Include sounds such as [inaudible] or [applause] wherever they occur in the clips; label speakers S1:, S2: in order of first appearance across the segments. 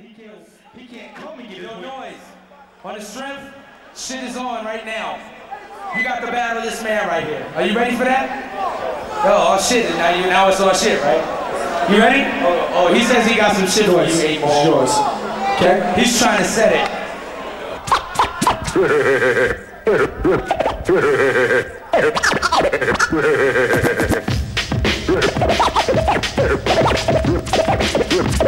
S1: He can't, he can't come and get no noise. On the strength, shit is on right now. You got the battle this man right here. Are you ready for that? Oh, oh, shit. Now, you, now it's all shit, right? You ready? Oh, oh he says he got some shit for you, eight ball.
S2: yours.
S1: Okay? He's trying to set it. [laughs]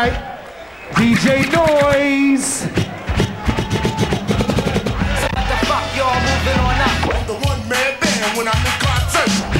S2: right, DJ Noise.
S3: The
S4: one man band when I'm in concert.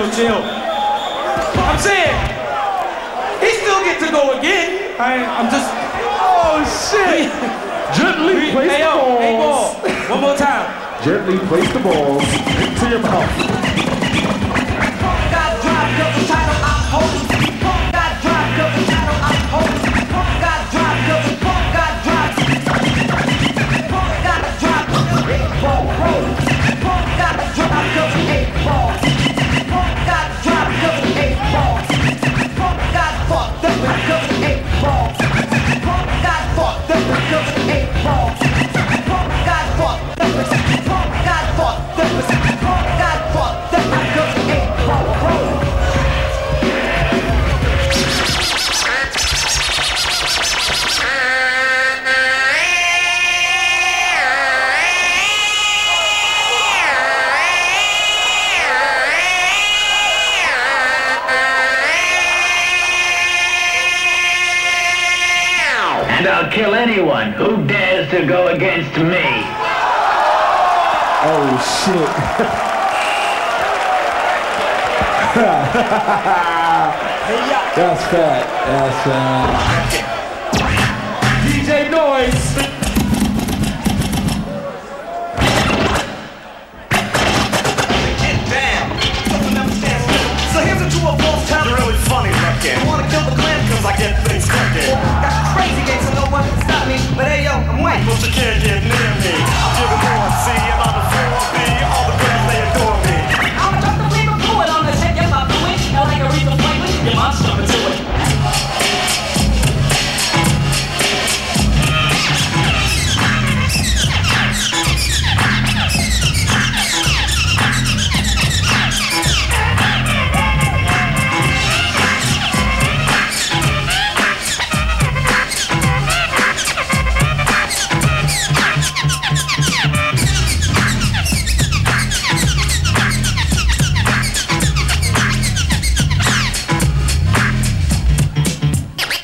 S1: chill, chill. I'm saying, he still get to go again. I, I'm just.
S2: Oh shit! Gently place
S1: hey,
S2: the
S1: yo, balls. Hey, ball. One more time.
S2: Gently place the balls into your mouth.
S3: Let's go!
S5: and I'll kill anyone who dares to go against me.
S2: Oh, shit. That's fat. That's fat. [laughs] DJ Noise.